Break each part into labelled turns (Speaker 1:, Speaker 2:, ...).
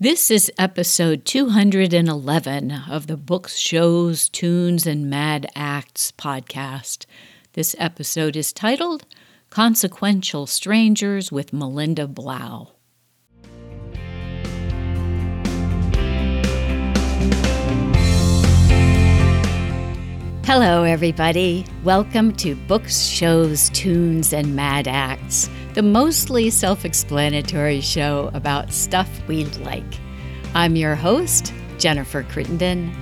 Speaker 1: This is episode 211 of the Books, Shows, Tunes, and Mad Acts podcast. This episode is titled Consequential Strangers with Melinda Blau. Hello, everybody. Welcome to Books, Shows, Tunes, and Mad Acts the mostly self explanatory show about stuff we like. I'm your host, Jennifer Crittenden.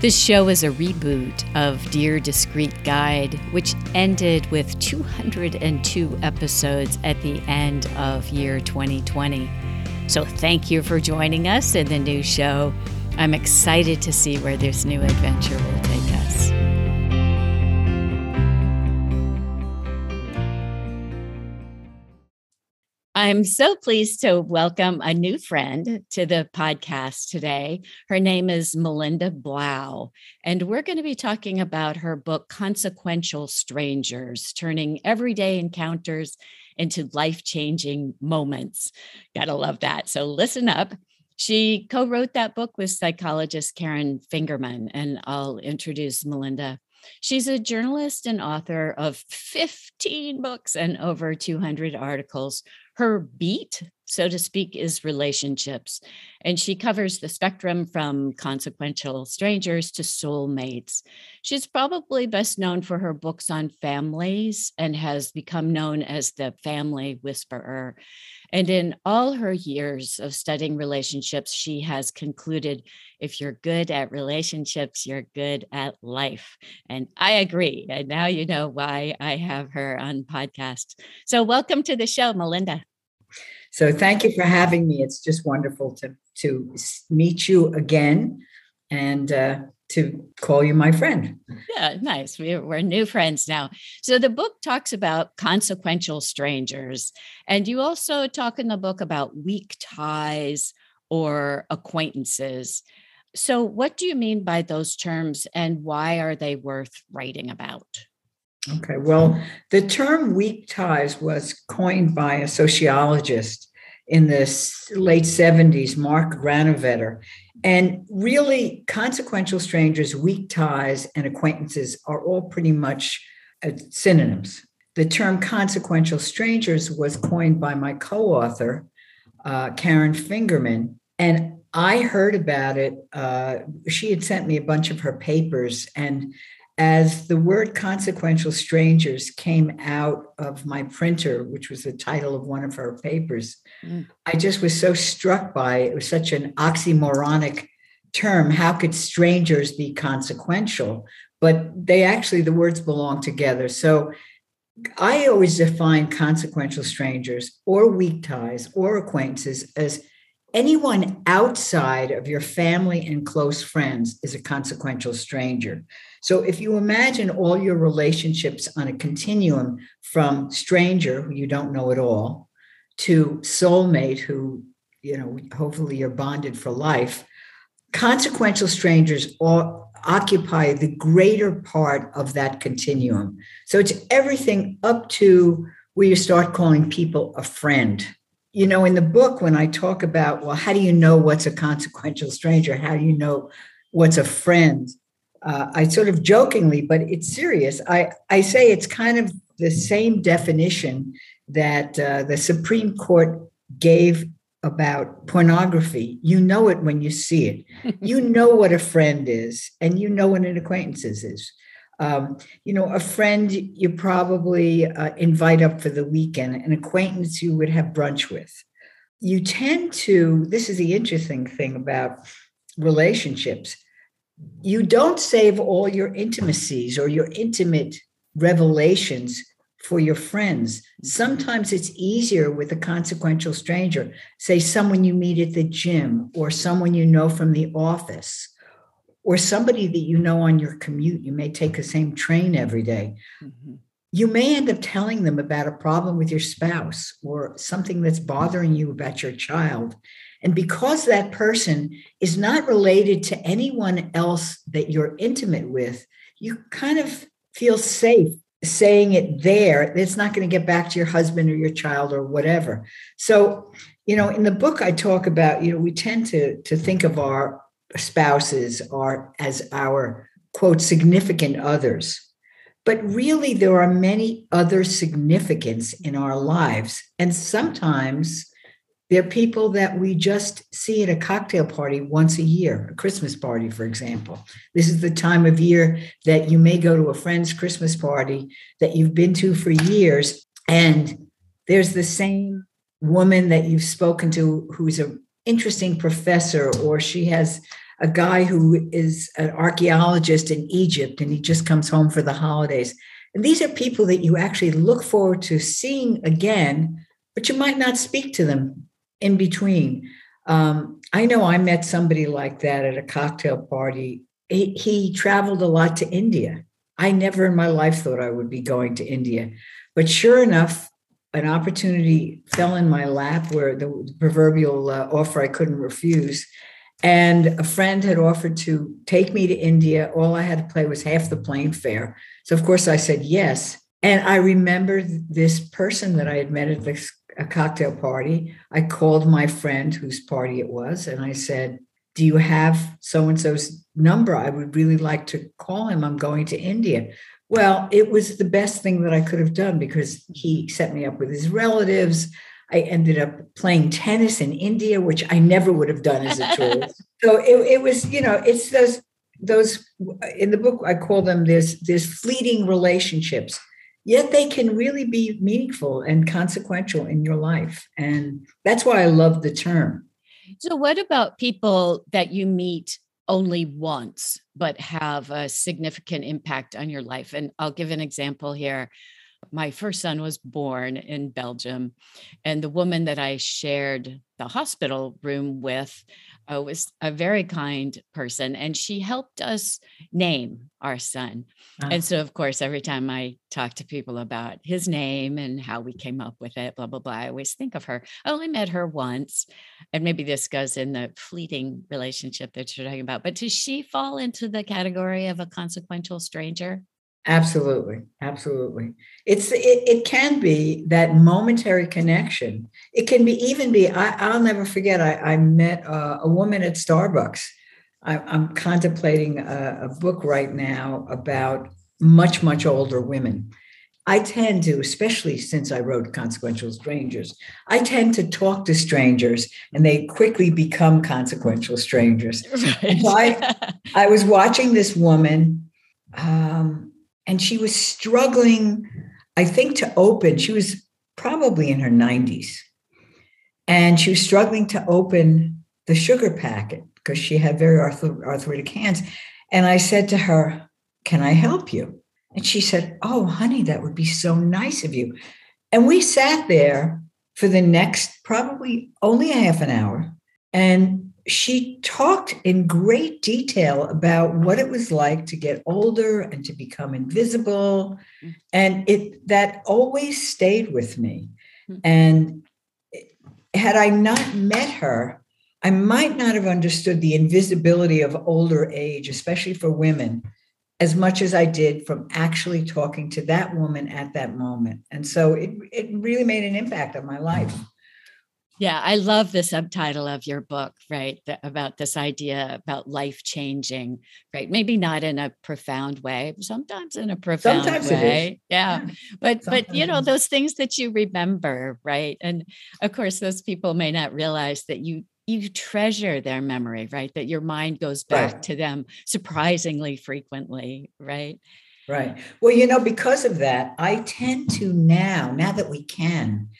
Speaker 1: This show is a reboot of Dear Discreet Guide, which ended with 202 episodes at the end of year 2020. So thank you for joining us in the new show. I'm excited to see where this new adventure will take I'm so pleased to welcome a new friend to the podcast today. Her name is Melinda Blau, and we're going to be talking about her book, Consequential Strangers Turning Everyday Encounters into Life Changing Moments. Gotta love that. So listen up. She co wrote that book with psychologist Karen Fingerman, and I'll introduce Melinda. She's a journalist and author of 15 books and over 200 articles her beat, so to speak, is relationships. And she covers the spectrum from consequential strangers to soulmates. She's probably best known for her books on families and has become known as the family whisperer. And in all her years of studying relationships, she has concluded if you're good at relationships, you're good at life. And I agree. And now you know why I have her on podcast. So welcome to the show, Melinda.
Speaker 2: So thank you for having me. It's just wonderful to to meet you again and uh, to call you my friend.
Speaker 1: Yeah, nice. We're, we're new friends now. So the book talks about consequential strangers, and you also talk in the book about weak ties or acquaintances. So, what do you mean by those terms, and why are they worth writing about?
Speaker 2: Okay, well, the term weak ties was coined by a sociologist in the late 70s, Mark Granovetter. And really, consequential strangers, weak ties, and acquaintances are all pretty much uh, synonyms. The term consequential strangers was coined by my co author, uh, Karen Fingerman. And I heard about it. Uh, she had sent me a bunch of her papers, and as the word consequential strangers came out of my printer, which was the title of one of her papers, mm. I just was so struck by it. It was such an oxymoronic term. How could strangers be consequential? But they actually, the words belong together. So I always define consequential strangers or weak ties or acquaintances as anyone outside of your family and close friends is a consequential stranger. So if you imagine all your relationships on a continuum from stranger who you don't know at all to soulmate who, you know, hopefully you're bonded for life, consequential strangers all occupy the greater part of that continuum. So it's everything up to where you start calling people a friend. You know, in the book, when I talk about, well, how do you know what's a consequential stranger? How do you know what's a friend? Uh, I sort of jokingly, but it's serious. I, I say it's kind of the same definition that uh, the Supreme Court gave about pornography. You know it when you see it. you know what a friend is, and you know what an acquaintance is. Um, you know, a friend you probably uh, invite up for the weekend, an acquaintance you would have brunch with. You tend to, this is the interesting thing about relationships you don't save all your intimacies or your intimate revelations for your friends. Sometimes it's easier with a consequential stranger, say someone you meet at the gym or someone you know from the office or somebody that you know on your commute. You may take the same train every day. Mm-hmm. You may end up telling them about a problem with your spouse or something that's bothering you about your child. And because that person is not related to anyone else that you're intimate with, you kind of feel safe saying it there. It's not going to get back to your husband or your child or whatever. So, you know, in the book, I talk about, you know, we tend to, to think of our spouses are as our quote significant others. But really, there are many other significance in our lives. And sometimes they're people that we just see at a cocktail party once a year, a Christmas party, for example. This is the time of year that you may go to a friend's Christmas party that you've been to for years, and there's the same woman that you've spoken to who's an interesting professor, or she has a guy who is an archaeologist in Egypt and he just comes home for the holidays. And these are people that you actually look forward to seeing again, but you might not speak to them in between. Um, I know I met somebody like that at a cocktail party. He, he traveled a lot to India. I never in my life thought I would be going to India. But sure enough, an opportunity fell in my lap where the proverbial uh, offer I couldn't refuse. And a friend had offered to take me to India. All I had to pay was half the plane fare. So, of course, I said yes. And I remember this person that I had met at this a cocktail party. I called my friend whose party it was, and I said, Do you have so and so's number? I would really like to call him. I'm going to India. Well, it was the best thing that I could have done because he set me up with his relatives. I ended up playing tennis in India, which I never would have done as a tourist. so it, it was, you know, it's those those in the book I call them there's there's fleeting relationships yet they can really be meaningful and consequential in your life. And that's why I love the term.
Speaker 1: So, what about people that you meet only once, but have a significant impact on your life? And I'll give an example here. My first son was born in Belgium, and the woman that I shared the hospital room with uh, was a very kind person, and she helped us name our son. Uh-huh. And so, of course, every time I talk to people about his name and how we came up with it, blah, blah, blah, I always think of her. I only met her once, and maybe this goes in the fleeting relationship that you're talking about, but does she fall into the category of a consequential stranger?
Speaker 2: Absolutely, absolutely. It's it, it can be that momentary connection. It can be even be. I, will never forget. I, I met a, a, woman at Starbucks. I, am contemplating a, a book right now about much much older women. I tend to, especially since I wrote Consequential Strangers, I tend to talk to strangers and they quickly become consequential strangers. Right. So I, I was watching this woman. Um, and she was struggling, I think, to open. She was probably in her 90s. And she was struggling to open the sugar packet because she had very arthritic hands. And I said to her, Can I help you? And she said, Oh, honey, that would be so nice of you. And we sat there for the next probably only a half an hour. And she talked in great detail about what it was like to get older and to become invisible mm. and it that always stayed with me mm. and had i not met her i might not have understood the invisibility of older age especially for women as much as i did from actually talking to that woman at that moment and so it, it really made an impact on my life
Speaker 1: yeah, I love the subtitle of your book, right? The, about this idea about life changing, right? Maybe not in a profound way, sometimes in a profound sometimes way. Yeah. yeah. But sometimes. but you know, those things that you remember, right? And of course, those people may not realize that you you treasure their memory, right? That your mind goes back right. to them surprisingly frequently, right?
Speaker 2: Right. Well, you know, because of that, I tend to now, now that we can,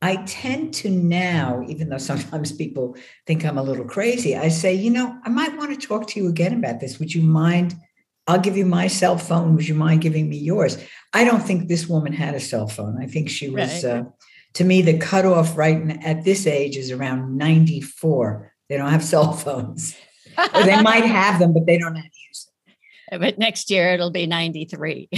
Speaker 2: I tend to now, even though sometimes people think I'm a little crazy, I say, you know, I might want to talk to you again about this. Would you mind? I'll give you my cell phone. Would you mind giving me yours? I don't think this woman had a cell phone. I think she was, right. uh, to me, the cutoff right at this age is around 94. They don't have cell phones. or they might have them, but they don't to use them
Speaker 1: but next year it'll be 93.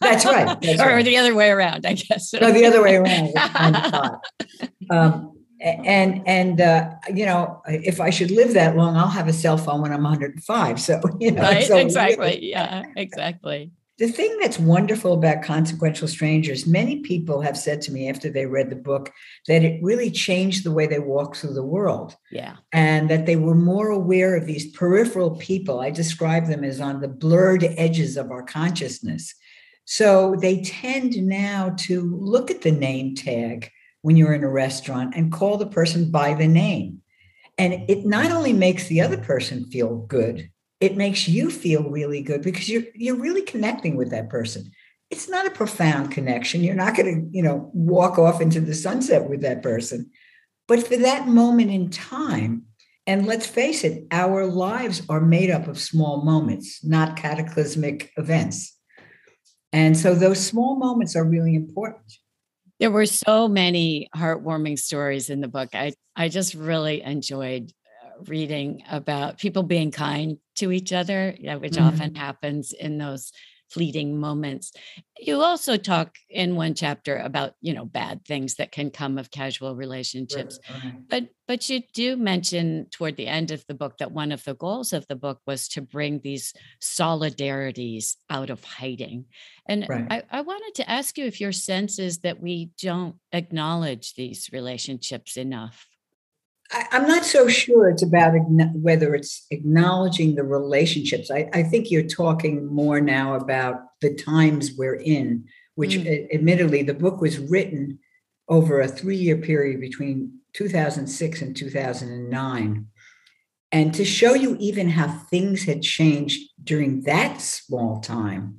Speaker 2: That's right. That's
Speaker 1: or
Speaker 2: right.
Speaker 1: the other way around, I guess.
Speaker 2: no, the other way around. um, and and uh, you know, if I should live that long, I'll have a cell phone when I'm 105. So you know,
Speaker 1: right,
Speaker 2: so
Speaker 1: exactly. yeah, exactly.
Speaker 2: The thing that's wonderful about Consequential Strangers, many people have said to me after they read the book that it really changed the way they walk through the world.
Speaker 1: Yeah.
Speaker 2: And that they were more aware of these peripheral people. I describe them as on the blurred edges of our consciousness. So they tend now to look at the name tag when you're in a restaurant and call the person by the name. And it not only makes the other person feel good, it makes you feel really good because you're you're really connecting with that person. It's not a profound connection. You're not going to you know walk off into the sunset with that person. But for that moment in time and let's face it our lives are made up of small moments not cataclysmic events. And so those small moments are really important.
Speaker 1: There were so many heartwarming stories in the book. I i just really enjoyed uh, reading about people being kind to each other, which mm-hmm. often happens in those fleeting moments. You also talk in one chapter about, you know, bad things that can come of casual relationships. Right. But but you do mention toward the end of the book that one of the goals of the book was to bring these solidarities out of hiding. And right. I, I wanted to ask you if your sense is that we don't acknowledge these relationships enough.
Speaker 2: I, am not so sure it's about whether it's acknowledging the relationships. I, I, think you're talking more now about the times we're in, which mm. admittedly the book was written over a three year period between 2006 and 2009. And to show you even how things had changed during that small time,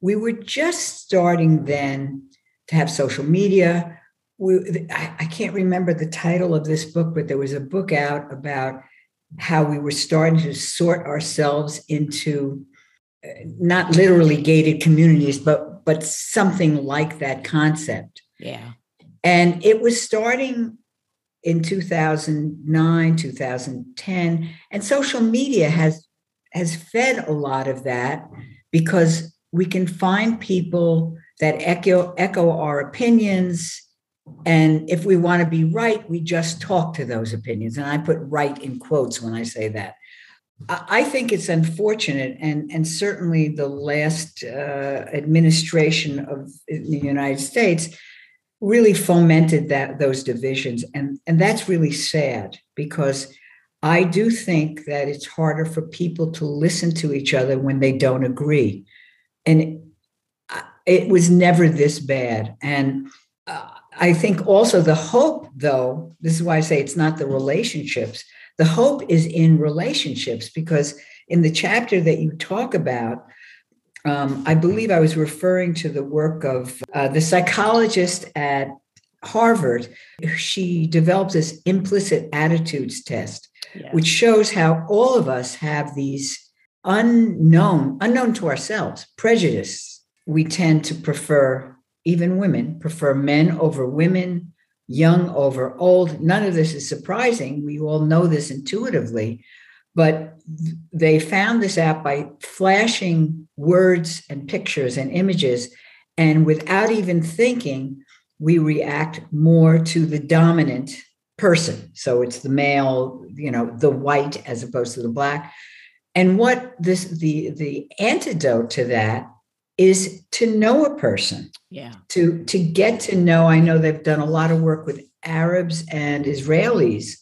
Speaker 2: we were just starting then to have social media we, I, I can't remember the title of this book, but there was a book out about how we were starting to sort ourselves into uh, not literally gated communities, but but something like that concept.
Speaker 1: Yeah.
Speaker 2: And it was starting in 2009, 2010, and social media has has fed a lot of that because we can find people that echo echo our opinions and if we want to be right, we just talk to those opinions. And I put right in quotes when I say that. I think it's unfortunate, and, and certainly the last uh, administration of the United States really fomented that those divisions, and and that's really sad because I do think that it's harder for people to listen to each other when they don't agree, and it was never this bad, and. I think also the hope, though, this is why I say it's not the relationships. The hope is in relationships because in the chapter that you talk about, um, I believe I was referring to the work of uh, the psychologist at Harvard. She developed this implicit attitudes test, yeah. which shows how all of us have these unknown, unknown to ourselves, prejudice. We tend to prefer even women, prefer men over women, young over old. None of this is surprising. We all know this intuitively. But they found this out by flashing words and pictures and images. And without even thinking, we react more to the dominant person. So it's the male, you know, the white as opposed to the black. And what this the the antidote to that is to know a person.
Speaker 1: Yeah.
Speaker 2: To to get to know. I know they've done a lot of work with Arabs and Israelis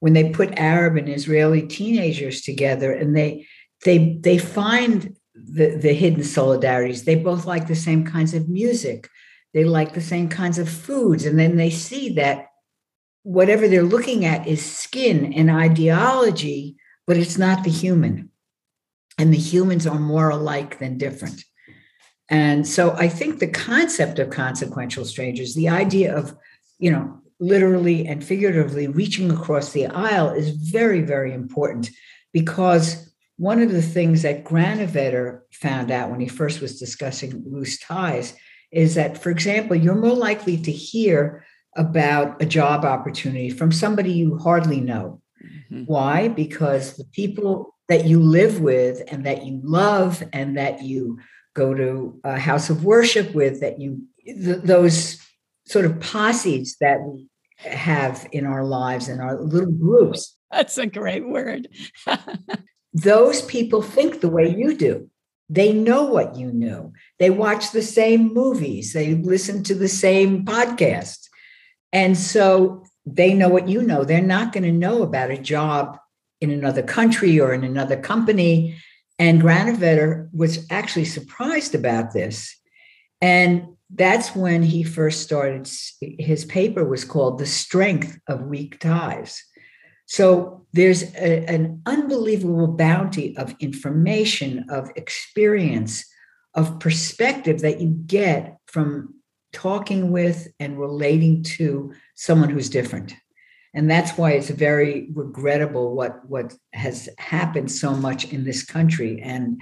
Speaker 2: when they put Arab and Israeli teenagers together and they they they find the, the hidden solidarities. They both like the same kinds of music. They like the same kinds of foods. And then they see that whatever they're looking at is skin and ideology, but it's not the human. And the humans are more alike than different. And so I think the concept of consequential strangers, the idea of, you know, literally and figuratively reaching across the aisle is very, very important because one of the things that Granovetter found out when he first was discussing loose ties is that, for example, you're more likely to hear about a job opportunity from somebody you hardly know. Mm-hmm. Why? Because the people that you live with and that you love and that you go to a house of worship with, that you, th- those sort of posses that we have in our lives and our little groups.
Speaker 1: That's a great word.
Speaker 2: those people think the way you do. They know what you knew. They watch the same movies. They listen to the same podcast. And so they know what you know. They're not going to know about a job in another country or in another company. And Granovetter was actually surprised about this. And that's when he first started. His paper was called The Strength of Weak Ties. So there's a, an unbelievable bounty of information, of experience, of perspective that you get from talking with and relating to someone who's different. And that's why it's very regrettable what, what has happened so much in this country. And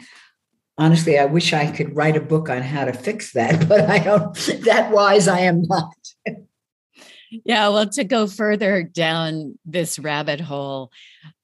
Speaker 2: honestly, I wish I could write a book on how to fix that, but I don't, that wise I am not.
Speaker 1: yeah, well, to go further down this rabbit hole,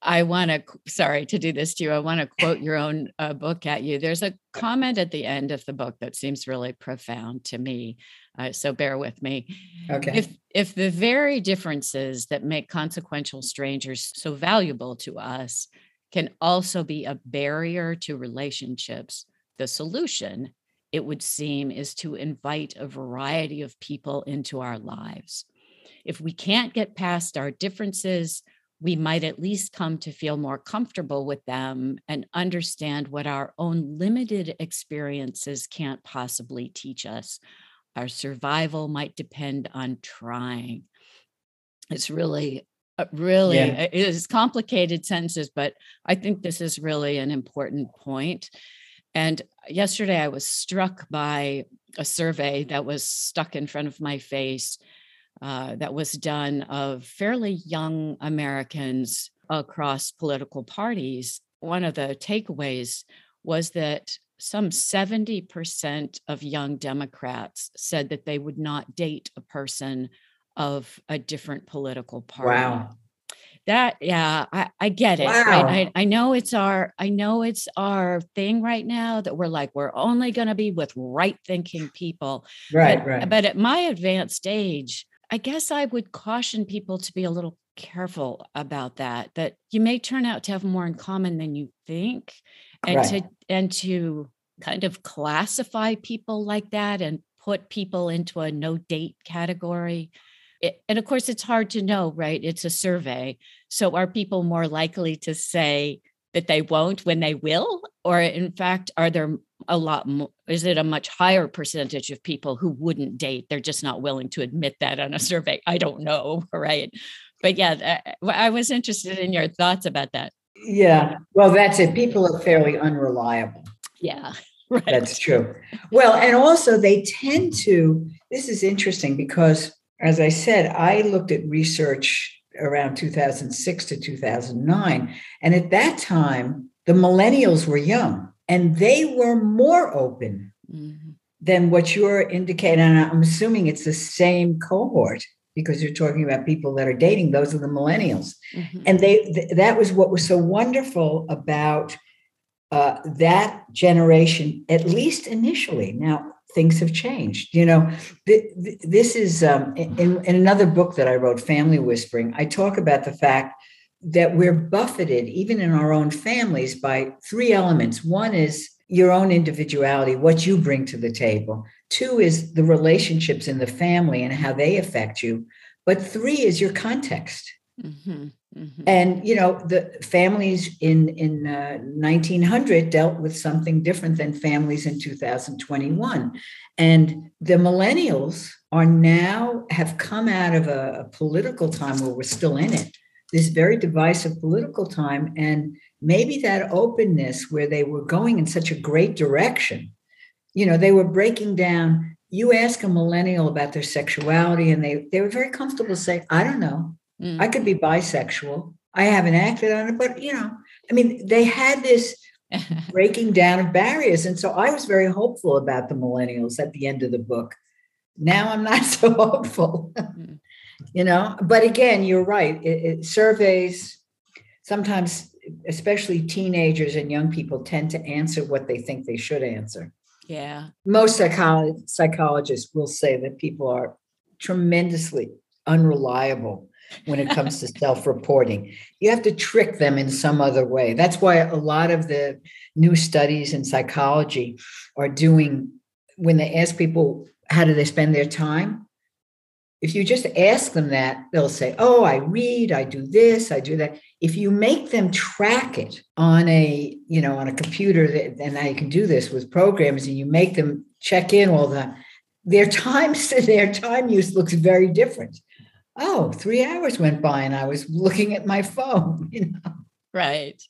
Speaker 1: I want to, sorry to do this to you. I want to quote your own uh, book at you. There's a comment at the end of the book that seems really profound to me. Uh, so bear with me.
Speaker 2: Okay.
Speaker 1: If, if the very differences that make consequential strangers so valuable to us can also be a barrier to relationships. The solution, it would seem, is to invite a variety of people into our lives. If we can't get past our differences, we might at least come to feel more comfortable with them and understand what our own limited experiences can't possibly teach us. Our survival might depend on trying. It's really uh, really yeah. it is complicated sentences but i think this is really an important point. point and yesterday i was struck by a survey that was stuck in front of my face uh, that was done of fairly young americans across political parties one of the takeaways was that some 70% of young democrats said that they would not date a person of a different political party.
Speaker 2: Wow.
Speaker 1: That yeah, I, I get it. Wow. Right? I, I know it's our I know it's our thing right now that we're like we're only going to be with right thinking people.
Speaker 2: Right,
Speaker 1: but,
Speaker 2: right.
Speaker 1: But at my advanced age, I guess I would caution people to be a little careful about that. That you may turn out to have more in common than you think, and right. to and to kind of classify people like that and put people into a no date category it, and of course it's hard to know right it's a survey so are people more likely to say that they won't when they will? Or in fact are there a lot more is it a much higher percentage of people who wouldn't date? They're just not willing to admit that on a survey. I don't know right? But yeah uh, i was interested in your thoughts about that.
Speaker 2: Yeah well that's it. People are fairly unreliable.
Speaker 1: Yeah
Speaker 2: right. that's true. Well and also they tend to this is interesting because as I said, I looked at research around 2006 to 2009. And at that time, the millennials were young and they were more open mm-hmm. than what you're indicating. And I'm assuming it's the same cohort because you're talking about people that are dating. Those are the millennials. Mm-hmm. And they th- that was what was so wonderful about uh, that generation, at least initially. Now, things have changed. You know, th- th- this is um, in, in another book that I wrote, Family Whispering. I talk about the fact that we're buffeted, even in our own families, by three elements. One is your own individuality, what you bring to the table. Two is the relationships in the family and how they affect you. But three is your context. Mm-hmm. Mm-hmm. And you know the families in in uh, 1900 dealt with something different than families in 2021, and the millennials are now have come out of a, a political time where we're still in it, this very divisive political time, and maybe that openness where they were going in such a great direction, you know, they were breaking down. You ask a millennial about their sexuality, and they they were very comfortable saying, "I don't know." Mm. I could be bisexual. I haven't acted on it, but you know, I mean, they had this breaking down of barriers. And so I was very hopeful about the millennials at the end of the book. Now I'm not so hopeful, mm. you know, but again, you're right. It, it, surveys sometimes, especially teenagers and young people, tend to answer what they think they should answer.
Speaker 1: Yeah.
Speaker 2: Most psycholo- psychologists will say that people are tremendously unreliable when it comes to self-reporting. You have to trick them in some other way. That's why a lot of the new studies in psychology are doing when they ask people how do they spend their time if you just ask them that, they'll say, Oh, I read, I do this, I do that. If you make them track it on a, you know, on a computer, and now you can do this with programs, and you make them check in all the their time, their time use looks very different. Oh, three hours went by and I was looking at my phone, you know.
Speaker 1: Right.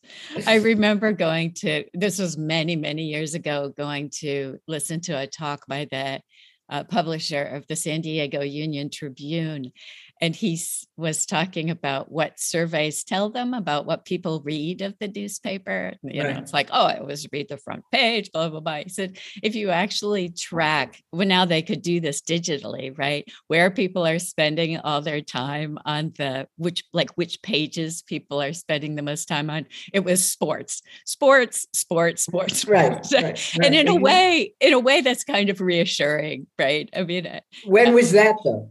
Speaker 1: I remember going to, this was many, many years ago, going to listen to a talk by the uh, publisher of the San Diego Union Tribune and he was talking about what surveys tell them about what people read of the newspaper. You right. know, it's like, oh, I always read the front page, blah, blah, blah. He said, if you actually track, well, now they could do this digitally, right? Where people are spending all their time on the, which, like which pages people are spending the most time on, it was sports, sports, sports, sports.
Speaker 2: Right. right, right.
Speaker 1: And in a way, in a way that's kind of reassuring, right? I mean, uh,
Speaker 2: when was that though?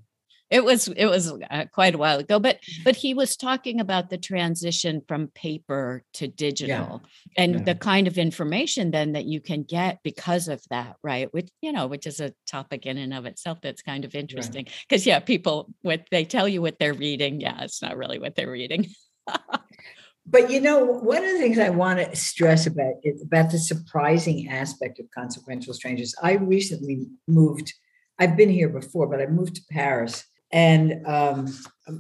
Speaker 1: It was it was uh, quite a while ago but but he was talking about the transition from paper to digital yeah. and yeah. the kind of information then that you can get because of that right which you know which is a topic in and of itself that's kind of interesting because right. yeah people what they tell you what they're reading yeah it's not really what they're reading
Speaker 2: but you know one of the things i want to stress about is about the surprising aspect of consequential strangers i recently moved I've been here before, but I moved to Paris and um,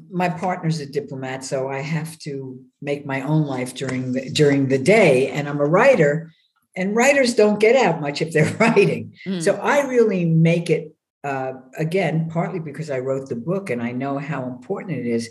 Speaker 2: my partner's a diplomat, so I have to make my own life during the during the day. And I'm a writer, and writers don't get out much if they're writing. Mm. So I really make it uh, again, partly because I wrote the book and I know how important it is.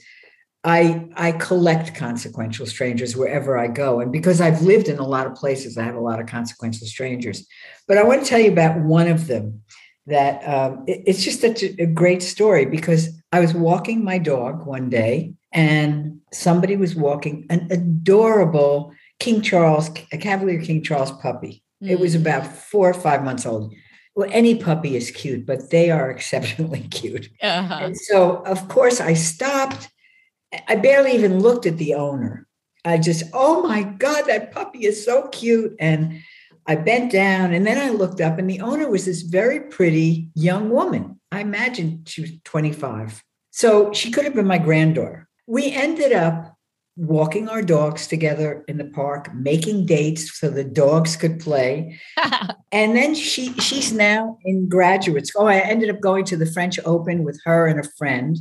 Speaker 2: I I collect consequential strangers wherever I go, and because I've lived in a lot of places, I have a lot of consequential strangers. But I want to tell you about one of them that um, it, it's just such a, a great story because I was walking my dog one day and somebody was walking an adorable King Charles, a Cavalier King Charles puppy. Mm. It was mm. about four or five months old. Well, any puppy is cute, but they are exceptionally cute. Uh-huh. And so, of course, I stopped. I barely even looked at the owner. I just, oh my God, that puppy is so cute. And I bent down and then I looked up, and the owner was this very pretty young woman. I imagine she was 25. So she could have been my granddaughter. We ended up walking our dogs together in the park, making dates so the dogs could play. and then she she's now in graduate school. Oh, I ended up going to the French Open with her and a friend.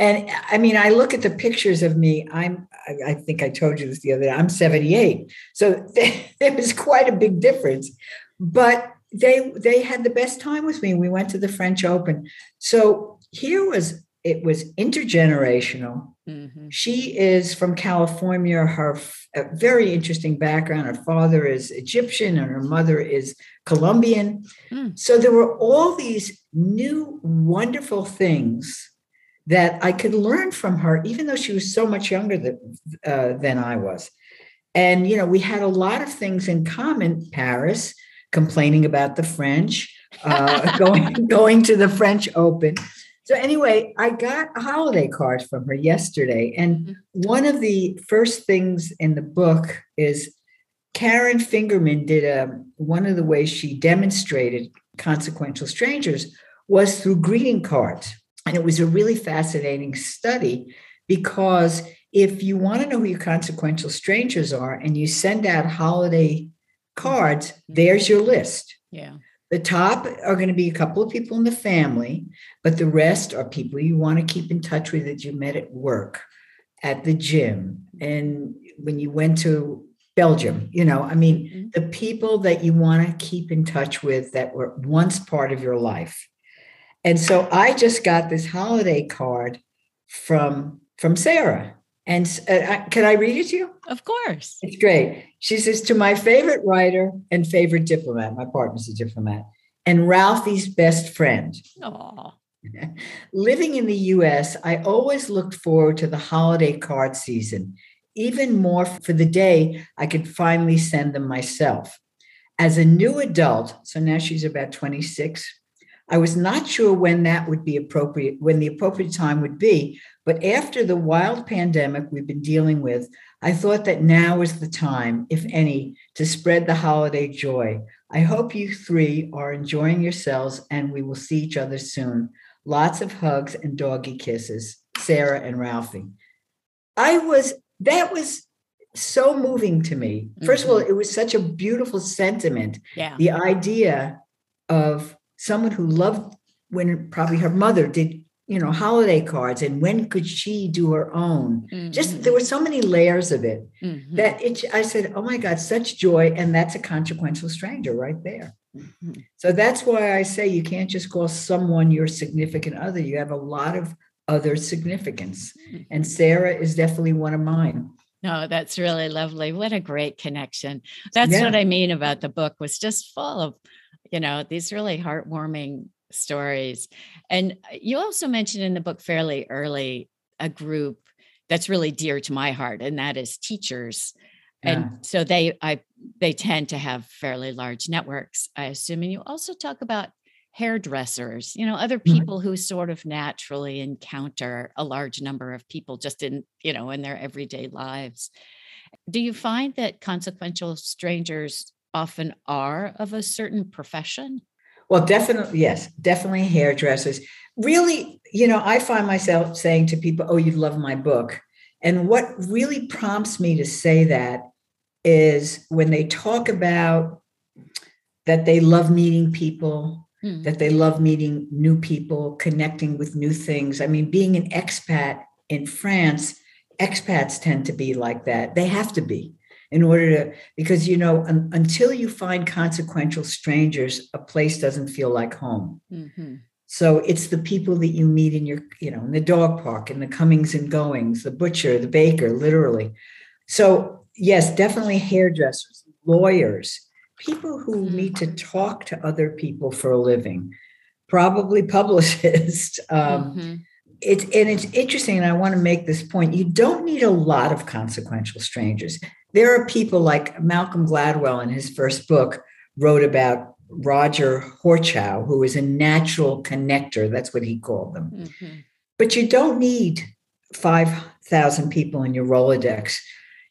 Speaker 2: And I mean, I look at the pictures of me. I'm, I, think I told you this the other day, I'm 78. So there was quite a big difference. But they they had the best time with me. We went to the French Open. So here was it was intergenerational. Mm-hmm. She is from California. Her very interesting background. Her father is Egyptian and her mother is Colombian. Mm. So there were all these new wonderful things that I could learn from her, even though she was so much younger than, uh, than I was. And, you know, we had a lot of things in common. Paris, complaining about the French, uh, going, going to the French Open. So, anyway, I got a holiday card from her yesterday. And mm-hmm. one of the first things in the book is Karen Fingerman did a, um, one of the ways she demonstrated consequential strangers was through greeting cards. And it was a really fascinating study because if you want to know who your consequential strangers are and you send out holiday cards, there's your list.
Speaker 1: Yeah.
Speaker 2: The top are going to be a couple of people in the family, but the rest are people you want to keep in touch with that you met at work, at the gym, and when you went to Belgium. You know, I mean, mm-hmm. the people that you want to keep in touch with that were once part of your life. And so I just got this holiday card from from Sarah. And uh, can I read it to you?
Speaker 1: Of course.
Speaker 2: It's great. She says, To my favorite writer and favorite diplomat, my partner's a diplomat, and Ralphie's best friend.
Speaker 1: Aww.
Speaker 2: Living in the US, I always looked forward to the holiday card season, even more for the day I could finally send them myself. As a new adult, so now she's about 26, I was not sure when that would be appropriate, when the appropriate time would be, But after the wild pandemic we've been dealing with, I thought that now is the time, if any, to spread the holiday joy. I hope you three are enjoying yourselves and we will see each other soon. Lots of hugs and doggy kisses, Sarah and Ralphie. I was, that was so moving to me. 1st mm-hmm. of all, mm-hmm. it was such a beautiful sentiment.
Speaker 1: Yeah.
Speaker 2: The idea of someone who loved when probably her mother did you know holiday cards and when could she do her own mm-hmm. just there were so many layers of it mm-hmm. that it i said oh my god such joy and that's a consequential stranger right there mm-hmm. so that's why i say you can't just call someone your significant other you have a lot of other significance mm-hmm. and sarah is definitely one of mine
Speaker 1: no, that's really lovely. What a great connection. That's yeah. what I mean about the book was just full of, you know, these really heartwarming stories. And uh, you also mentioned in the book fairly early a group that's really dear to my heart, and that is teachers. Yeah. And so they I they tend to have fairly large networks, I assume. And you also talk about hairdressers, you know, other mm-hmm. people mm-hmm. who sort of naturally encounter a large number of people just in, you know, in their everyday lives. Do you find that consequential strangers often are of a certain profession?
Speaker 2: Well, definitely, yes, definitely hairdressers. Really, you know, I find myself saying to people, Oh, you love my book. And what really prompts me to say that is when they talk about that they love meeting people, mm. that they love meeting new people, connecting with new things. I mean, being an expat in France, expats tend to be like that. They have to be in order to because you know un, until you find consequential strangers a place doesn't feel like home mm-hmm. so it's the people that you meet in your you know in the dog park in the comings and goings the butcher the baker literally so yes definitely hairdressers lawyers people who mm-hmm. need to talk to other people for a living probably publicists um, mm-hmm it's and it's interesting and i want to make this point you don't need a lot of consequential strangers there are people like Malcolm Gladwell in his first book wrote about Roger Horchow, who is a natural connector. That's what he called them. Mm-hmm. But you don't need 5,000 people in your Rolodex.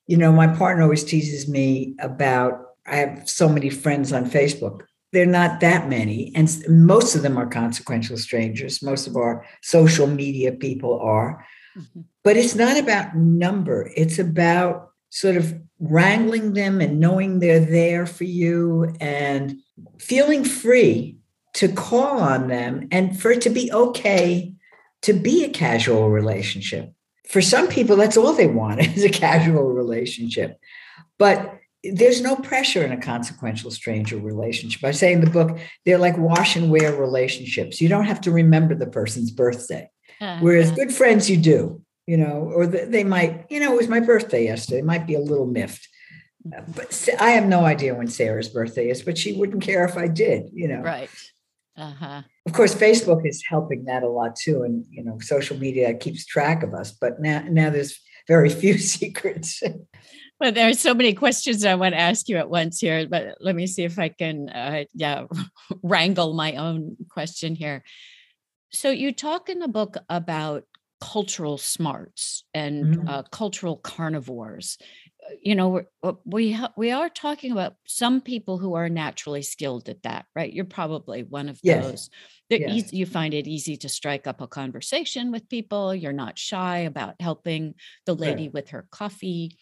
Speaker 2: You know, my partner always teases me about I have so many friends on Facebook. They're not that many. And most of them are consequential strangers. Most of our social media people are. Mm-hmm. But it's not about number, it's about sort of wrangling them and knowing they're there for you and feeling free to call on them and for it to be okay to be a casual relationship. For some people, that's all they want is a casual relationship. But there's no pressure in a consequential stranger relationship. I say in the book, they're like wash and wear relationships. You don't have to remember the person's birthday. Uh-huh. Whereas good friends, you do you know, or they might, you know, it was my birthday yesterday. It might be a little miffed. Mm-hmm. But I have no idea when Sarah's birthday is, but she wouldn't care if I did, you know.
Speaker 1: Right. Uh-huh.
Speaker 2: Of course, Facebook is helping that a lot too, and you know, social media keeps track of us. But now, now there's very few secrets.
Speaker 1: well, there are so many questions I want to ask you at once here, but let me see if I can, uh, yeah, wrangle my own question here. So you talk in the book about cultural smarts and mm-hmm. uh, cultural carnivores uh, you know uh, we ha- we are talking about some people who are naturally skilled at that right you're probably one of yes. those yes. easy, you find it easy to strike up a conversation with people you're not shy about helping the lady right. with her coffee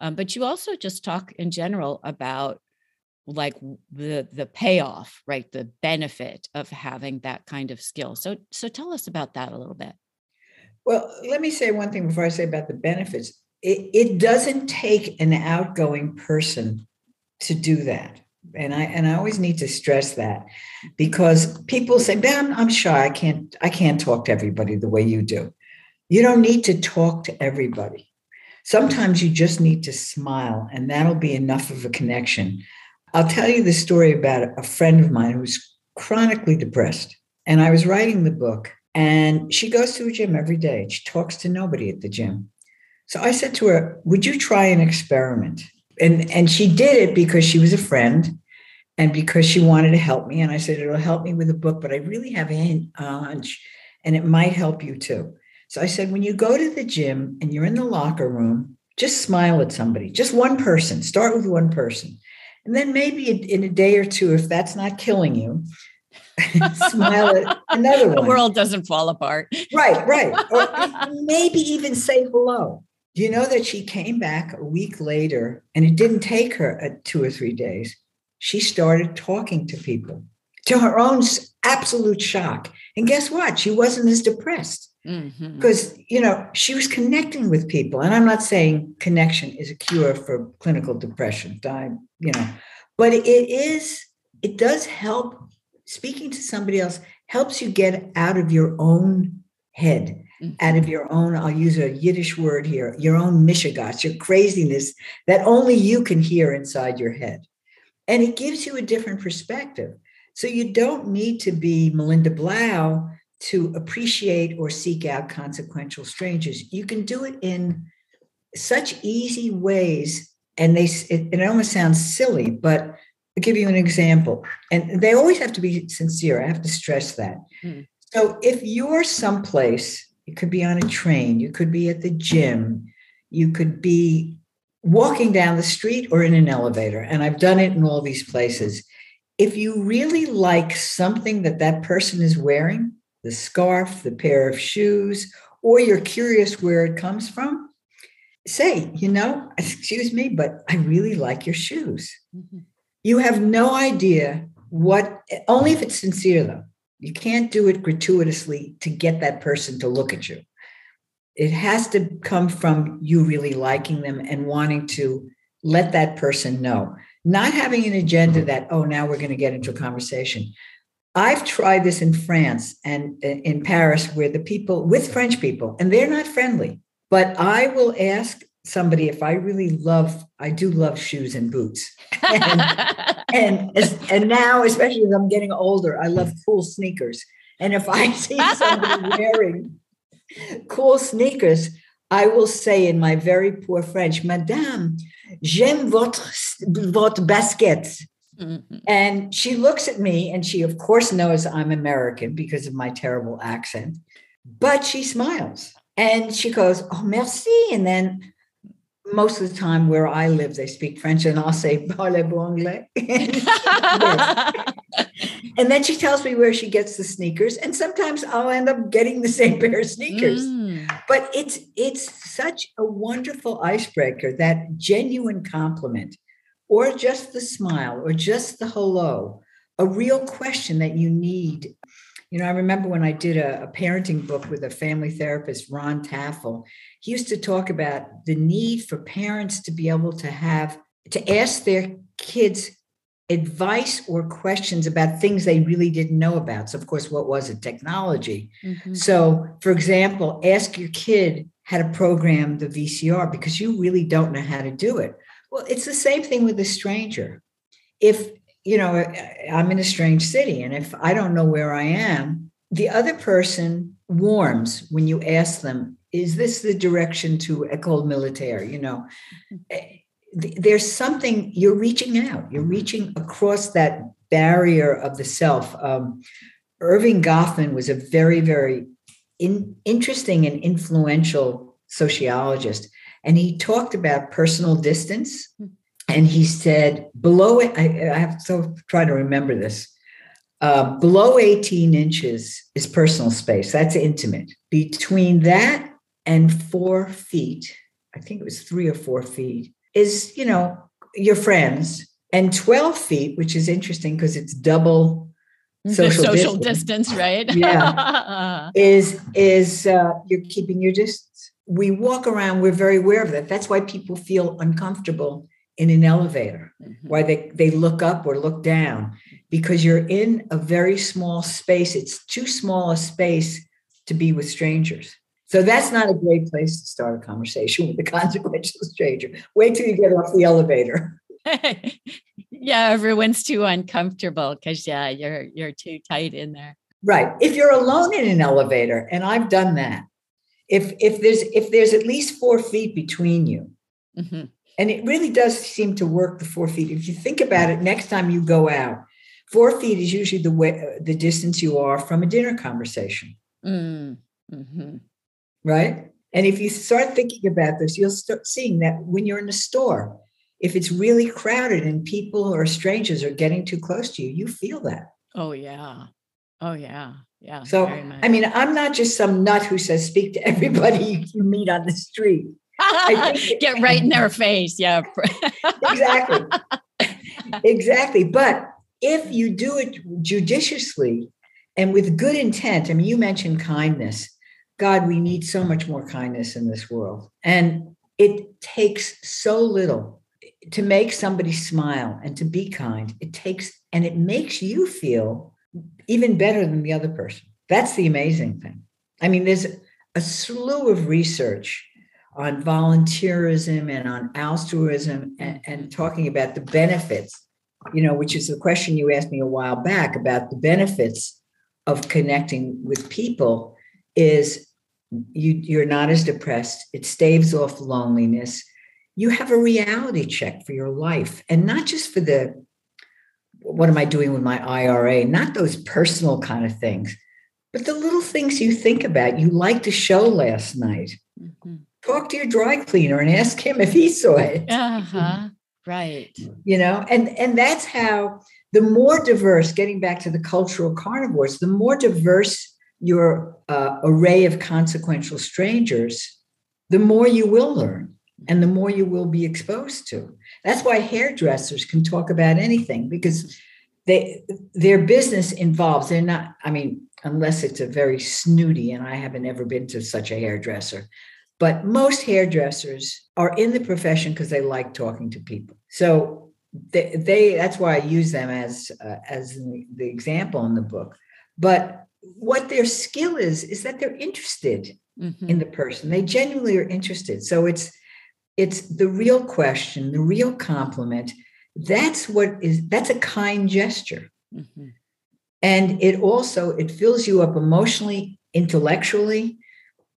Speaker 1: um, but you also just talk in general about like the the payoff right the benefit of having that kind of skill so so tell us about that a little bit
Speaker 2: well, let me say one thing before I say about the benefits. It, it doesn't take an outgoing person to do that. And I and I always need to stress that because people say, "Man, I'm shy. I can't I can't talk to everybody the way you do." You don't need to talk to everybody. Sometimes you just need to smile, and that'll be enough of a connection. I'll tell you the story about a friend of mine who's chronically depressed. And I was writing the book, and she goes to a gym every day. She talks to nobody at the gym. So I said to her, Would you try an experiment? And, and she did it because she was a friend and because she wanted to help me. And I said, It'll help me with a book, but I really have a hunch and it might help you too. So I said, when you go to the gym and you're in the locker room, just smile at somebody, just one person. Start with one person. And then maybe in a day or two, if that's not killing you, smile at another one.
Speaker 1: The world doesn't fall apart.
Speaker 2: Right, right. Or maybe even say hello. Do you know that she came back a week later and it didn't take her uh, two or three days? She started talking to people to her own absolute shock. And guess what? She wasn't as depressed mm-hmm. because, you know, she was connecting with people. And I'm not saying connection is a cure for clinical depression, time, you know, but it is, it does help. Speaking to somebody else helps you get out of your own head mm-hmm. out of your own, I'll use a Yiddish word here, your own mishigas, your craziness that only you can hear inside your head. And it gives you a different perspective. So you don't need to be Melinda Blau to appreciate or seek out consequential strangers. You can do it in such easy ways. And they it, it almost sounds silly, but I'll give you an example. And they always have to be sincere. I have to stress that. Mm. So if you're someplace you could be on a train, you could be at the gym, you could be walking down the street or in an elevator. And I've done it in all these places. If you really like something that that person is wearing, the scarf, the pair of shoes, or you're curious where it comes from, say, you know, excuse me, but I really like your shoes. Mm-hmm. You have no idea what, only if it's sincere though. You can't do it gratuitously to get that person to look at you. It has to come from you really liking them and wanting to let that person know, not having an agenda that, oh, now we're going to get into a conversation. I've tried this in France and uh, in Paris where the people with French people, and they're not friendly, but I will ask somebody if I really love, I do love shoes and boots. And, and, and now, especially as I'm getting older, I love cool sneakers. And if I see somebody wearing cool sneakers, I will say in my very poor French, Madame, j'aime votre, votre basket. Mm-hmm. And she looks at me and she, of course, knows I'm American because of my terrible accent, but she smiles and she goes, Oh, merci. And then most of the time where I live, they speak French, and I'll say parlez-vous anglais. and then she tells me where she gets the sneakers, and sometimes I'll end up getting the same pair of sneakers. Mm. But it's it's such a wonderful icebreaker that genuine compliment, or just the smile, or just the hello, a real question that you need you know, I remember when I did a, a, parenting book with a family therapist, Ron Taffel, he used to talk about the need for parents to be able to have, to ask their kids advice or questions about things they really didn't know about. So, of course, what was it? Technology. Mm-hmm. So, for example, ask your kid how to program the VCR because you really don't know how to do it. Well, it's the same thing with a stranger. If you know, I'm in a strange city, and if I don't know where I am, the other person warms when you ask them, "Is this the direction to Ecole Militaire?" You know, mm-hmm. eh, there's something you're reaching out. You're reaching across that barrier of the self. Um, Erving Goffman was a very, very in, interesting and influential sociologist, and he talked about personal distance. Mm-hmm and he said below it I, I, have to try to remember this uh, below 18 inches is personal space that's intimate between that and four feet i think it was three or four feet is you know your friends and 12 feet which is interesting because it's double
Speaker 1: social, social distance. distance. right
Speaker 2: yeah is is uh, you're keeping your distance we walk around we're very aware of that that's why people feel uncomfortable in an elevator, mm-hmm. why they, they look up or look down, because you're in a very small space. It's too small a space to be with strangers. So that's not a great place to start a conversation with a consequential stranger. Wait till you get off the elevator.
Speaker 1: yeah, everyone's too uncomfortable because yeah, you're you're too tight in there.
Speaker 2: Right. If you're alone in an elevator, and I've done that, if if there's if there's at least four feet between you, mm-hmm. And it really does seem to work the four feet. If you think about it, next time you go out, four feet is usually the way the distance you are from a dinner conversation. Mm, hmm right? And if you start thinking about this, you'll start seeing that when you're in a store, if it's really crowded and people or strangers are getting too close to you, you feel that.
Speaker 1: Oh, yeah. Oh, yeah. Yeah.
Speaker 2: So, I mean, I'm not just some nut who says speak to everybody you meet on the street.
Speaker 1: Get right in their face. Yeah.
Speaker 2: exactly. exactly. But if you do it judiciously and with good intent, I mean, you mentioned kindness. God, we need so much more kindness in this world. And it takes so little to make somebody smile and to be kind. It takes, and it makes you feel even better than the other person. That's the amazing thing. I mean, there's a slew of research on volunteerism and on altruism and, and talking about the benefits, you know, which is the question you asked me a while back about the benefits of connecting with people is you you're not as depressed. It staves off loneliness. You have a reality check for your life and not just for the what am i doing with my ira not those personal kind of things but the little things you think about. You liked the show last night. Mm-hmm. talk to your dry cleaner and ask him if he saw it.
Speaker 1: Uh-huh right.
Speaker 2: You know and and that's how the more diverse getting back to the cultural carnivores the more diverse your uh, array of consequential strangers the more you will learn and the more you will be exposed to. That's why hairdressers can talk about anything because they their business involves they're not i mean unless it's a very snooty and i haven't ever been to such a hairdresser but most hairdressers are in the profession because they like talking to people. So they, they that's why i use them as uh, as the, example in the book. But what their skill is is that they're interested mm-hmm. in the person. They genuinely are interested. So it's it's the real question the real compliment. That's what is that's a kind gesture. Mm-hmm. and it also it fills you up emotionally intellectually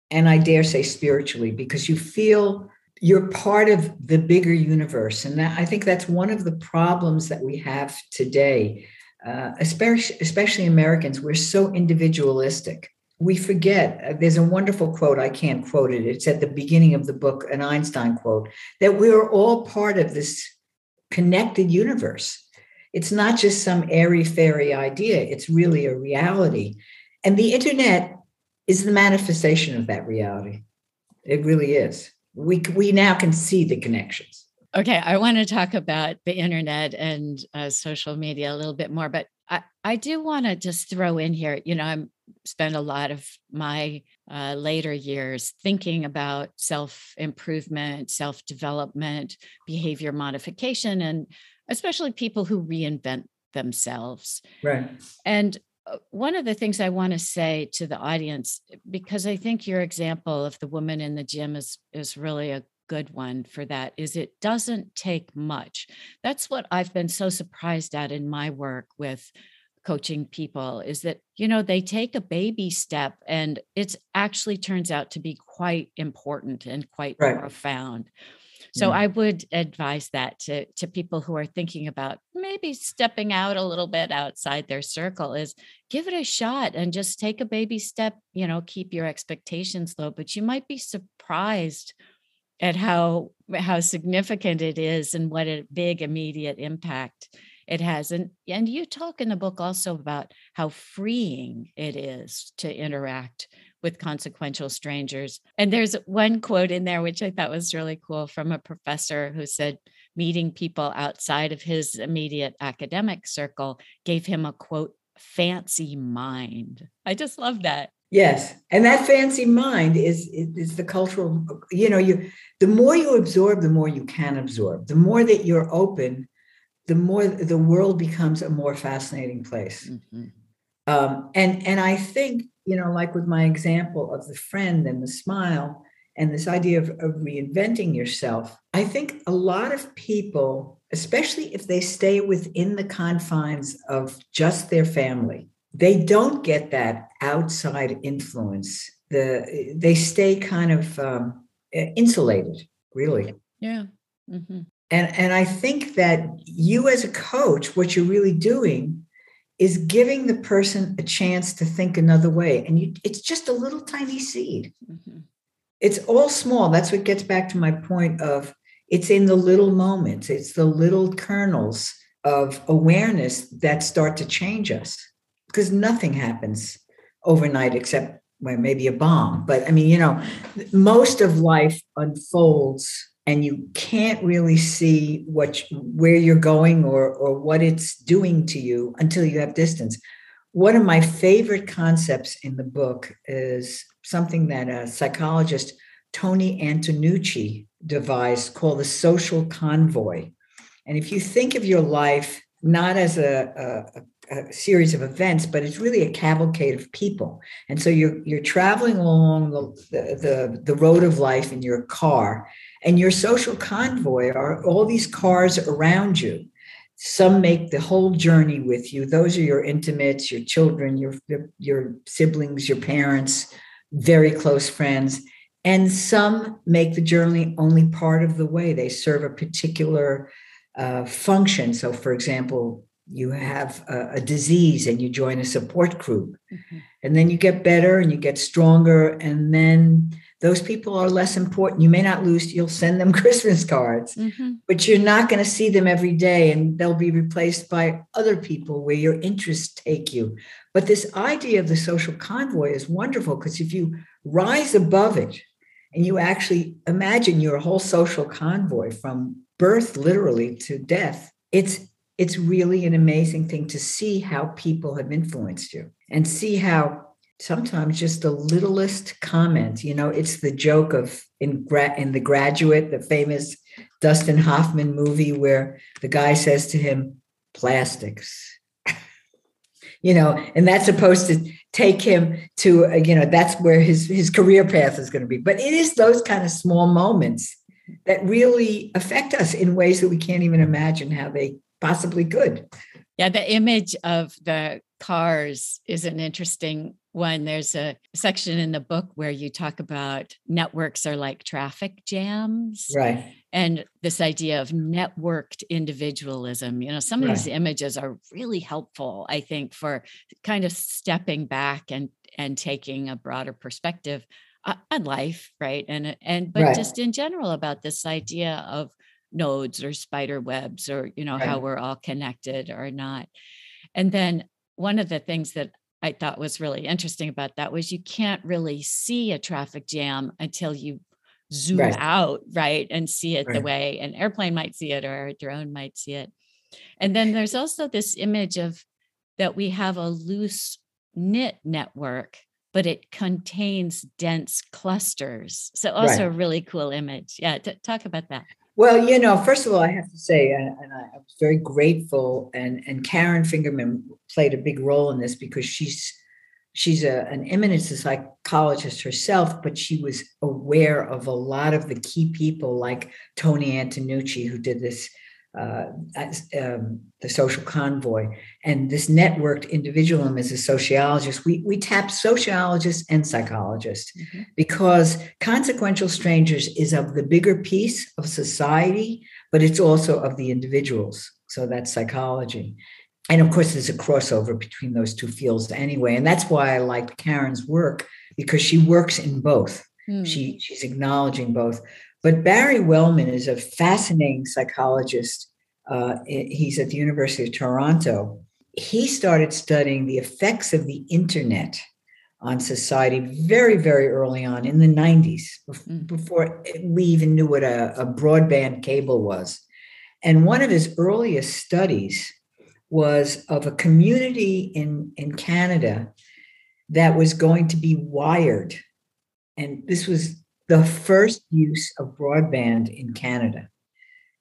Speaker 2: and i dare say spiritually because you feel you're part of the bigger universe. And that, i think that's one of the problems that we have today uh, especially especially americans we're so individualistic we forget uh, there's a wonderful quote i can't quote it it's at the beginning of the book an einstein quote that we are all part of this connected universe. It's not just some airy fairy idea, it's really a reality. And the internet is the manifestation of that reality. It really is. We, we now can see the connections.
Speaker 1: Okay, I want to talk about the internet and uh, social media a little bit more, but I, I do want to just throw in here, you know, I'm spend a lot of my uh, later years thinking about self improvement, self development, behavior modification, and especially people who reinvent themselves.
Speaker 2: Right.
Speaker 1: And uh, one of the things I want to say to the audience, because I think your example of the woman in the gym is is really a good one for that is it doesn't take much. That's what I've been so surprised at in my work with coaching people is that you know they take a baby step and it actually turns out to be quite important and quite right. profound so yeah. i would advise that to to people who are thinking about maybe stepping out a little bit outside their circle is give it a shot and just take a baby step you know keep your expectations low but you might be surprised at how how significant it is and what a big immediate impact it has. And and you talk in the book also about how freeing it is to interact with consequential strangers. And there's one quote in there which i thought was really cool from a professor who said meeting people outside of his immediate academic circle gave him a quote fancy mind. I just love that
Speaker 2: Yes, and that fancy mind is is the cultural. You know, you the more you absorb, the more you can absorb. The more that you're open the more the world becomes a more fascinating place. Mm-hmm. Um, and and I think you know, like with my example of the friend and the smile and this idea of, of reinventing yourself, I think a lot of people, especially if they stay within the confines of just their family, they don't get that outside influence. The they stay kind of um, insulated, really.
Speaker 1: Yeah. Mm-hmm.
Speaker 2: And, and I think that you, as a coach, what you're really doing is giving the person a chance to think another way. And you, it's just a little tiny seed. Mm-hmm. It's all small. That's what gets back to my point of it's in the little moments, it's the little kernels of awareness that start to change us because nothing happens overnight except well, maybe a bomb. But I mean, you know, most of life unfolds and you can't really see what where you're going or or what it's doing to you until you have distance. One of my favorite concepts in the book is something that a psychologist Toni Antonucci devised called the social convoy. And if you think of your life not as a, a, a, series of events, but it's really a cavalcade of people. And so you're you're traveling along the, the, the road of life in your car, and your social convoy are all these cars around you. Some make the whole journey with you. Those are your intimates, your children, your your siblings, your parents, very close friends and some make the journey only part of the way. They serve a particular uh, function. So, for example, you have a, a, disease and you join a support group, mm-hmm. and then you get better and you get stronger, and then those people are less important. You may not lose, you'll send them Christmas cards, mm-hmm. but you're not going to see them every day, and they'll be replaced by other people where your interests take you. But this idea of the social convoy is wonderful because if you rise above it, and you actually imagine your whole social convoy from birth literally to death it's it's really an amazing thing to see how people have influenced you and see how sometimes just the littlest comment you know it's the joke of in in the graduate the famous dustin hoffman movie where the guy says to him plastics. You know and that's supposed to take him to uh, you know that's where his his career path is going to be. But it is those kind of small moments that really affect us in ways that we can't even imagine how they possibly good.
Speaker 1: yeah the image of the cars is an interesting one there's a section in the book where you talk about networks are like traffic jams
Speaker 2: right
Speaker 1: and this idea of networked individualism you know some of right. these images are really helpful i think for kind of stepping back and and taking a broader perspective uh, on life right and and but right. just in general about this idea of nodes or spider webs or you know right. how we're all connected or not and then one of the things that I thought was really interesting about that was you can't really see a traffic jam until you zoom right. out, right, and see it right. the way an airplane might see it or a drone might see it. And then there's also this image of that we have a loose knit network, but it contains dense clusters. So also right. a really cool image. Yeah, t- talk about that.
Speaker 2: Well, you know, first of all, I have to say, uh, and, and I was very grateful, and and Karen Fingerman played a big role in this because she's she's a, an eminent psychologist herself, but she was aware of a lot of the key people like Toni Antonucci, who did this, uh, um, the social convoy, and this networked individualism as a sociologist. We, we tap sociologists and psychologists mm-hmm. because consequential strangers is of the bigger piece of society, but it's also of the individuals. So that's psychology and of course there's a crossover between those two fields anyway and that's why i like karen's work because she works in both mm. she she's acknowledging both but barry wellman is a fascinating psychologist uh, he's at the university of toronto he started studying the effects of the internet on society very very early on in the 90s hmm. before we even knew what a, a broadband cable was and one of his earliest studies was of a community in, in Canada that was going to be wired. And this was the first use of broadband in Canada.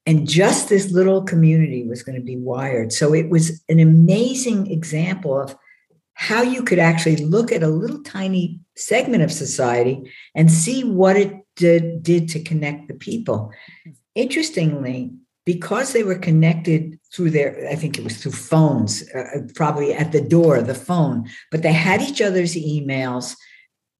Speaker 2: And just this little community was going to be wired. So it was an amazing example of how you could actually look at a little tiny segment of society and see what it did, did to connect the people. Interestingly, because they were connected through their, I think it was through phones, uh, uh, probably at the door, the phone, but they had each other's emails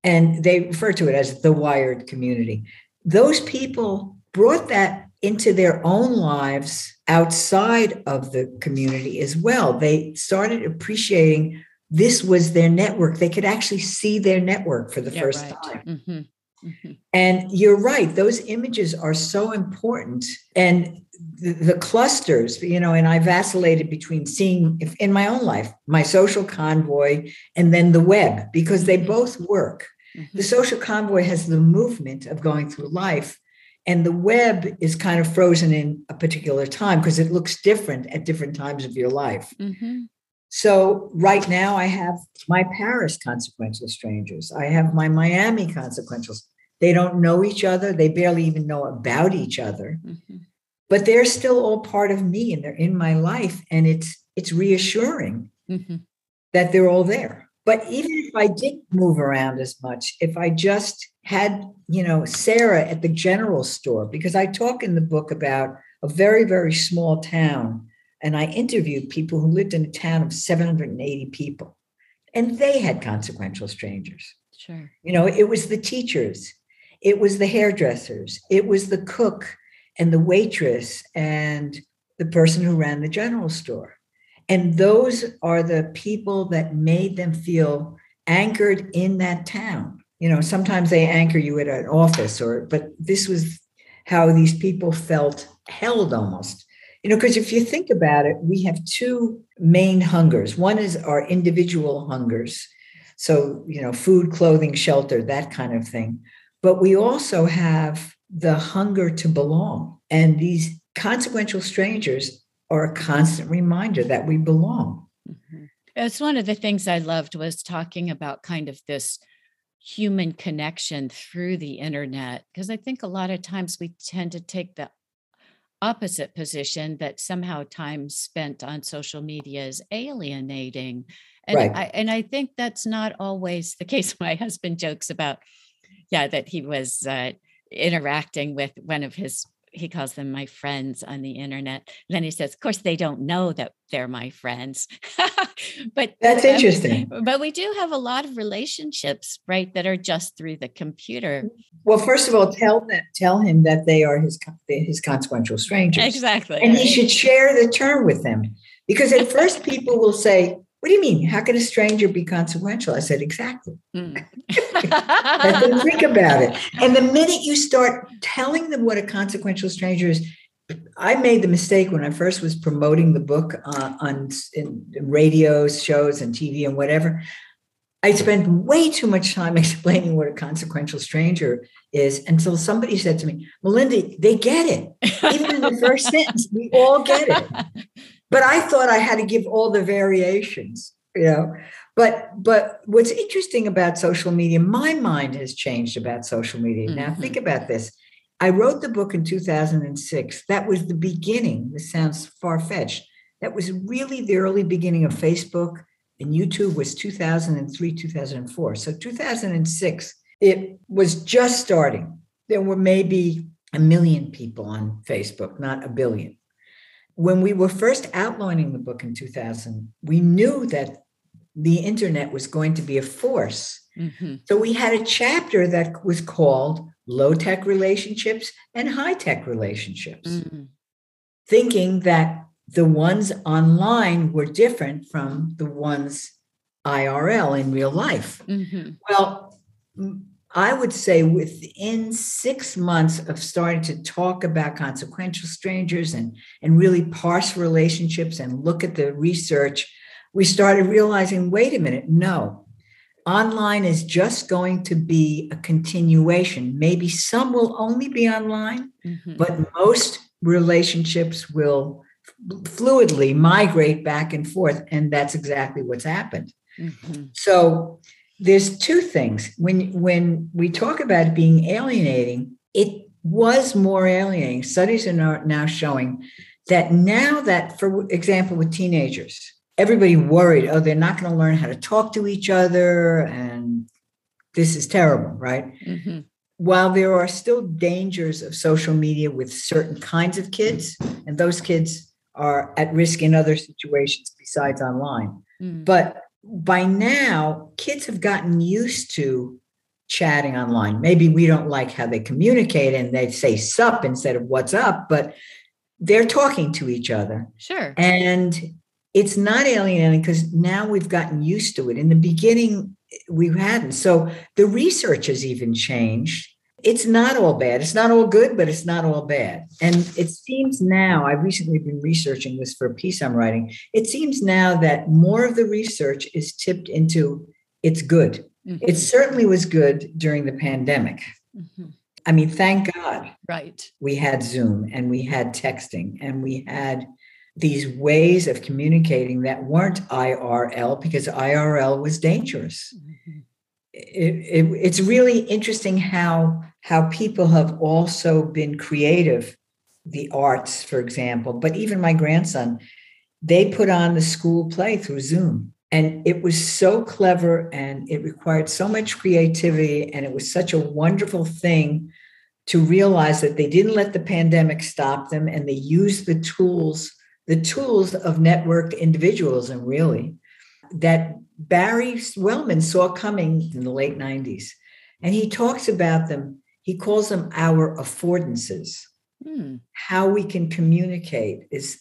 Speaker 2: and they refer to it as the wired community. Those people brought that into their own lives outside of the community as well. They started appreciating this was their network. They could actually see their network for the yeah, first right. time. Mm-hmm. Mm-hmm. And you're right, those images are so important. And the, the, clusters, you know, and I vacillated between seeing if, in my own life, my social convoy and then the web, because they mm-hmm. both work. Mm-hmm. The social convoy has the movement of going through life, and the web is kind of frozen in a particular time because it looks different at different times of your life. Mm-hmm. So right now I have my Paris consequential strangers. I have my Miami consequentials. They don't know each other. They barely even know about each other. Mm-hmm. But they're still all part of me and they're in my life. And it's it's reassuring mm-hmm. that they're all there. But even if I didn't move around as much, if I just had, you know, Sarah at the general store, because I talk in the book about a very, very small town. And I interviewed people who lived in a town of 780 people, and they had consequential strangers.
Speaker 1: Sure.
Speaker 2: You know, it was the teachers, it was the hairdressers, it was the cook and the waitress and the person who ran the general store. And those are the people that made them feel anchored in that town. You know, sometimes they anchor you at an office or but this was how these people felt held almost. You know, because if you think about it, we have two main hungers. One is our individual hungers. So, you know, food, clothing, shelter, that kind of thing. But we also have the hunger to belong. And these consequential strangers are a constant reminder that we belong.
Speaker 1: Mm-hmm. It's one of the things I loved was talking about kind of this human connection through the internet because I think a lot of times we tend to take the opposite position that somehow time spent on social media is alienating. And right. I and I think that's not always the case. My husband jokes about yeah, that he was uh, interacting with one of his he calls them my friends on the internet. And then he says, of course, they don't know that they're my friends. but
Speaker 2: that's um, interesting.
Speaker 1: But we do have a lot of relationships, right, that are just through the computer.
Speaker 2: Well, first of all, tell them, tell him that they are his his consequential strangers.
Speaker 1: Exactly.
Speaker 2: And he should share the term with them. Because at first people will say, what do you mean? How can a stranger be consequential? I said, Exactly. Mm. think about it. And the minute you start telling them what a consequential stranger is, I made the mistake when I first was promoting the book uh, on in radios, shows, and TV and whatever. I spent way too much time explaining what a consequential stranger is until somebody said to me, Melinda, they get it. Even in the first sentence, we all get it. But I thought I had to give all the variations, you know. But but what's interesting about social media, my mind has changed about social media. Mm-hmm. Now think about this. I wrote the book in 2006. That was the beginning. This sounds far-fetched. That was really the early beginning of Facebook and YouTube was 2003, 2004. So 2006, it was just starting. There were maybe a million people on Facebook, not a billion when we were first outlining the book in 2000, we knew that the internet was going to be a force. Mm-hmm. So we had a chapter that was called Low Tech Relationships and High Tech Relationships, mm-hmm. thinking that the ones online were different from the ones IRL in real life. Mm-hmm. Well, I would say within six months of starting to talk about consequential strangers and, and really parse relationships and look at the research, we started realizing wait a minute, no, online is just going to be a continuation. Maybe some will only be online, mm-hmm. but most relationships will fluidly migrate back and forth. And that's exactly what's happened. Mm-hmm. So, there's two things when when we talk about being alienating it was more alienating studies are now showing that now that for example with teenagers everybody worried oh they're not going to learn how to talk to each other and this is terrible right mm-hmm. while there are still dangers of social media with certain kinds of kids and those kids are at risk in other situations besides online mm. but by now, kids have gotten used to chatting online. Maybe we don't like how they communicate and they say sup instead of what's up, but they're talking to each other.
Speaker 1: Sure.
Speaker 2: And it's not alienating because now we've gotten used to it. In the beginning, we hadn't. So the research has even changed. It's not all bad. It's not all good, but it's not all bad. And it seems now, I've recently been researching this for a piece I'm writing. It seems now that more of the research is tipped into it's good. Mm-hmm. It certainly was good during the pandemic. Mm-hmm. I mean, thank God.
Speaker 1: Right.
Speaker 2: We had Zoom and we had texting and we had these ways of communicating that weren't IRL because IRL was dangerous. Mm-hmm. It, it, it's really interesting how how people have also been creative, the arts, for example. But even my grandson, they put on the school play through Zoom, and it was so clever, and it required so much creativity, and it was such a wonderful thing to realize that they didn't let the pandemic stop them, and they used the tools the tools of networked individualism, really, that Barry Wellman saw coming in the late 90s. And he talks about them, he calls them our affordances. Hmm. How we can communicate is,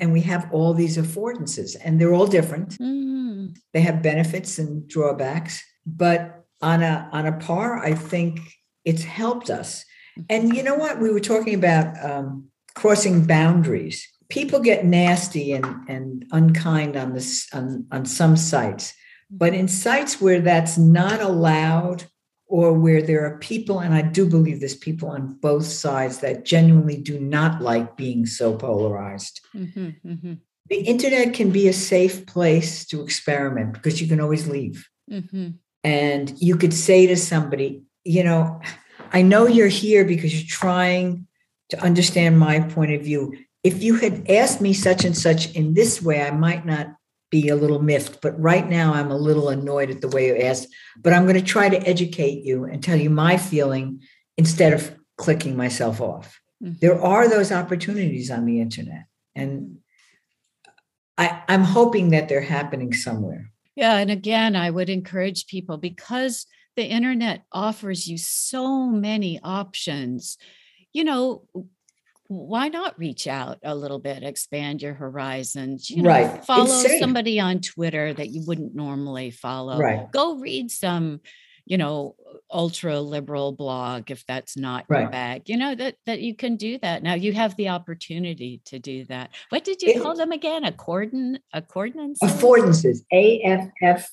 Speaker 2: and we have all these affordances, and they're all different. mm-hmm. They have benefits and drawbacks, but on a on a par, I think it's helped us. And you know what? We were talking about um, crossing boundaries people get nasty and, and unkind on this on, on some sites but in sites where that's not allowed or where there are people and i do believe there's people on both sides that genuinely do not like being so polarized mm-hmm, mm-hmm. the internet can be a safe place to experiment because you can always leave mm-hmm. and you could say to somebody you know i know you're here because you're trying to understand my point of view if you had asked me such and such in this way, I might not be a little miffed, but right now I'm a little annoyed at the way you asked. But I'm going to try to educate you and tell you my feeling instead of clicking myself off. Mm-hmm. There are those opportunities on the internet. And I, I'm hoping that they're happening somewhere.
Speaker 1: Yeah. And again, I would encourage people because the internet offers you so many options. You know, why not reach out a little bit, expand your horizons? You know, right. follow somebody on Twitter that you wouldn't normally follow.
Speaker 2: Right.
Speaker 1: Go read some, you know, ultra liberal blog if that's not right. your bag. You know that that you can do that now. You have the opportunity to do that. What did you it, call them again? Accordan, accordance.
Speaker 2: Affordances. A F F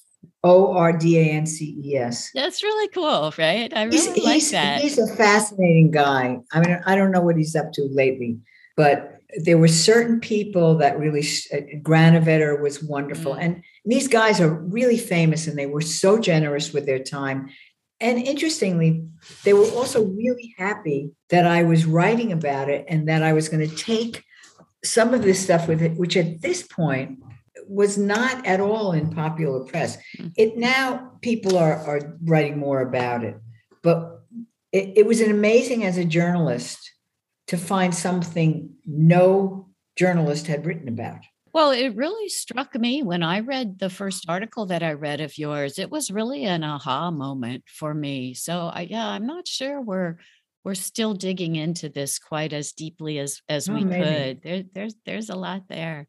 Speaker 2: O R D A N C E S.
Speaker 1: That's really cool, right? I really he's, like
Speaker 2: he's,
Speaker 1: that.
Speaker 2: He's a fascinating guy. I mean, I don't know what he's up to lately, but there were certain people that really, uh, Granovetter was wonderful. Mm. And these guys are really famous and they were so generous with their time. And interestingly, they were also really happy that I was writing about it and that I was going to take some of this stuff with it, which at this point was not at all in popular press. Hmm. It now people are are writing more about it, but it, it was an amazing as a journalist to find something no journalist had written about.
Speaker 1: Well, it really struck me when I read the first article that I read of yours. It was really an aha moment for me. So, I, yeah, I'm not sure we're we're still digging into this quite as deeply as as oh, we maybe. could. There, there's there's a lot there.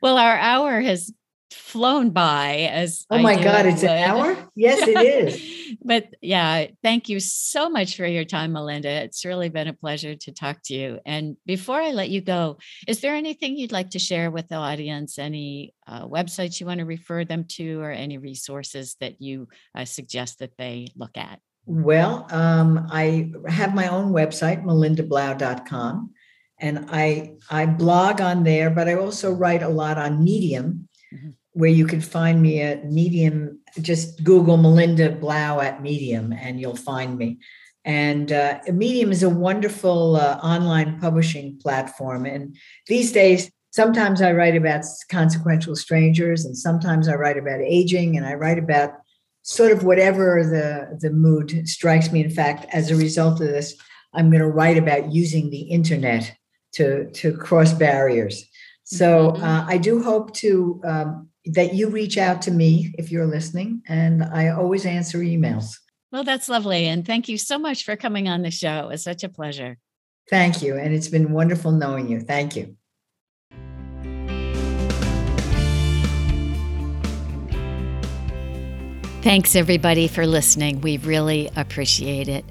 Speaker 1: Well, our hour has flown by as
Speaker 2: oh my god it's an hour? Yes it is.
Speaker 1: But yeah thank you so much for your time melinda. It's really been a pleasure to talk to you. And before i let you go is there anything you'd like to share with the audience? Any uh, websites you want to refer them to or any resources that you uh, suggest that they look at?
Speaker 2: Well um, i have my own website melindablau.com and I I blog on there, but I also write a lot on Medium, mm-hmm. where you can find me at Medium. Just Google Melinda Blau at Medium, and you'll find me. And uh, Medium is a wonderful uh, online publishing platform. And these days, sometimes I write about consequential strangers, and sometimes I write about aging, and I write about sort of whatever the the mood strikes me. In fact, as a result of this, I'm going to write about using the internet to to cross barriers. So mm-hmm. uh, I do hope to um, that you reach out to me if you're listening, and I always answer emails.
Speaker 1: Well, that's lovely, and thank you so much for coming on the show. It was such a pleasure.
Speaker 2: Thank you. And it's been wonderful knowing you. Thank you.
Speaker 1: Thanks, everybody, for listening. We really appreciate it.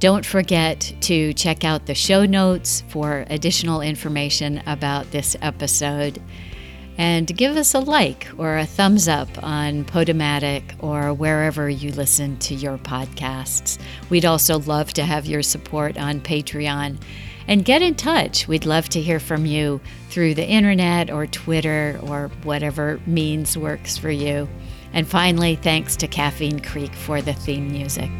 Speaker 1: Don't forget to check out the show notes for additional information about this episode. And give us a like or a thumbs up on Podomatic or wherever you listen to your podcasts. We'd also love to have your support on Patreon. And get in touch. We'd love to hear from you through the internet or Twitter or whatever means works for you. And finally, thanks to Caffeine Creek for the theme music.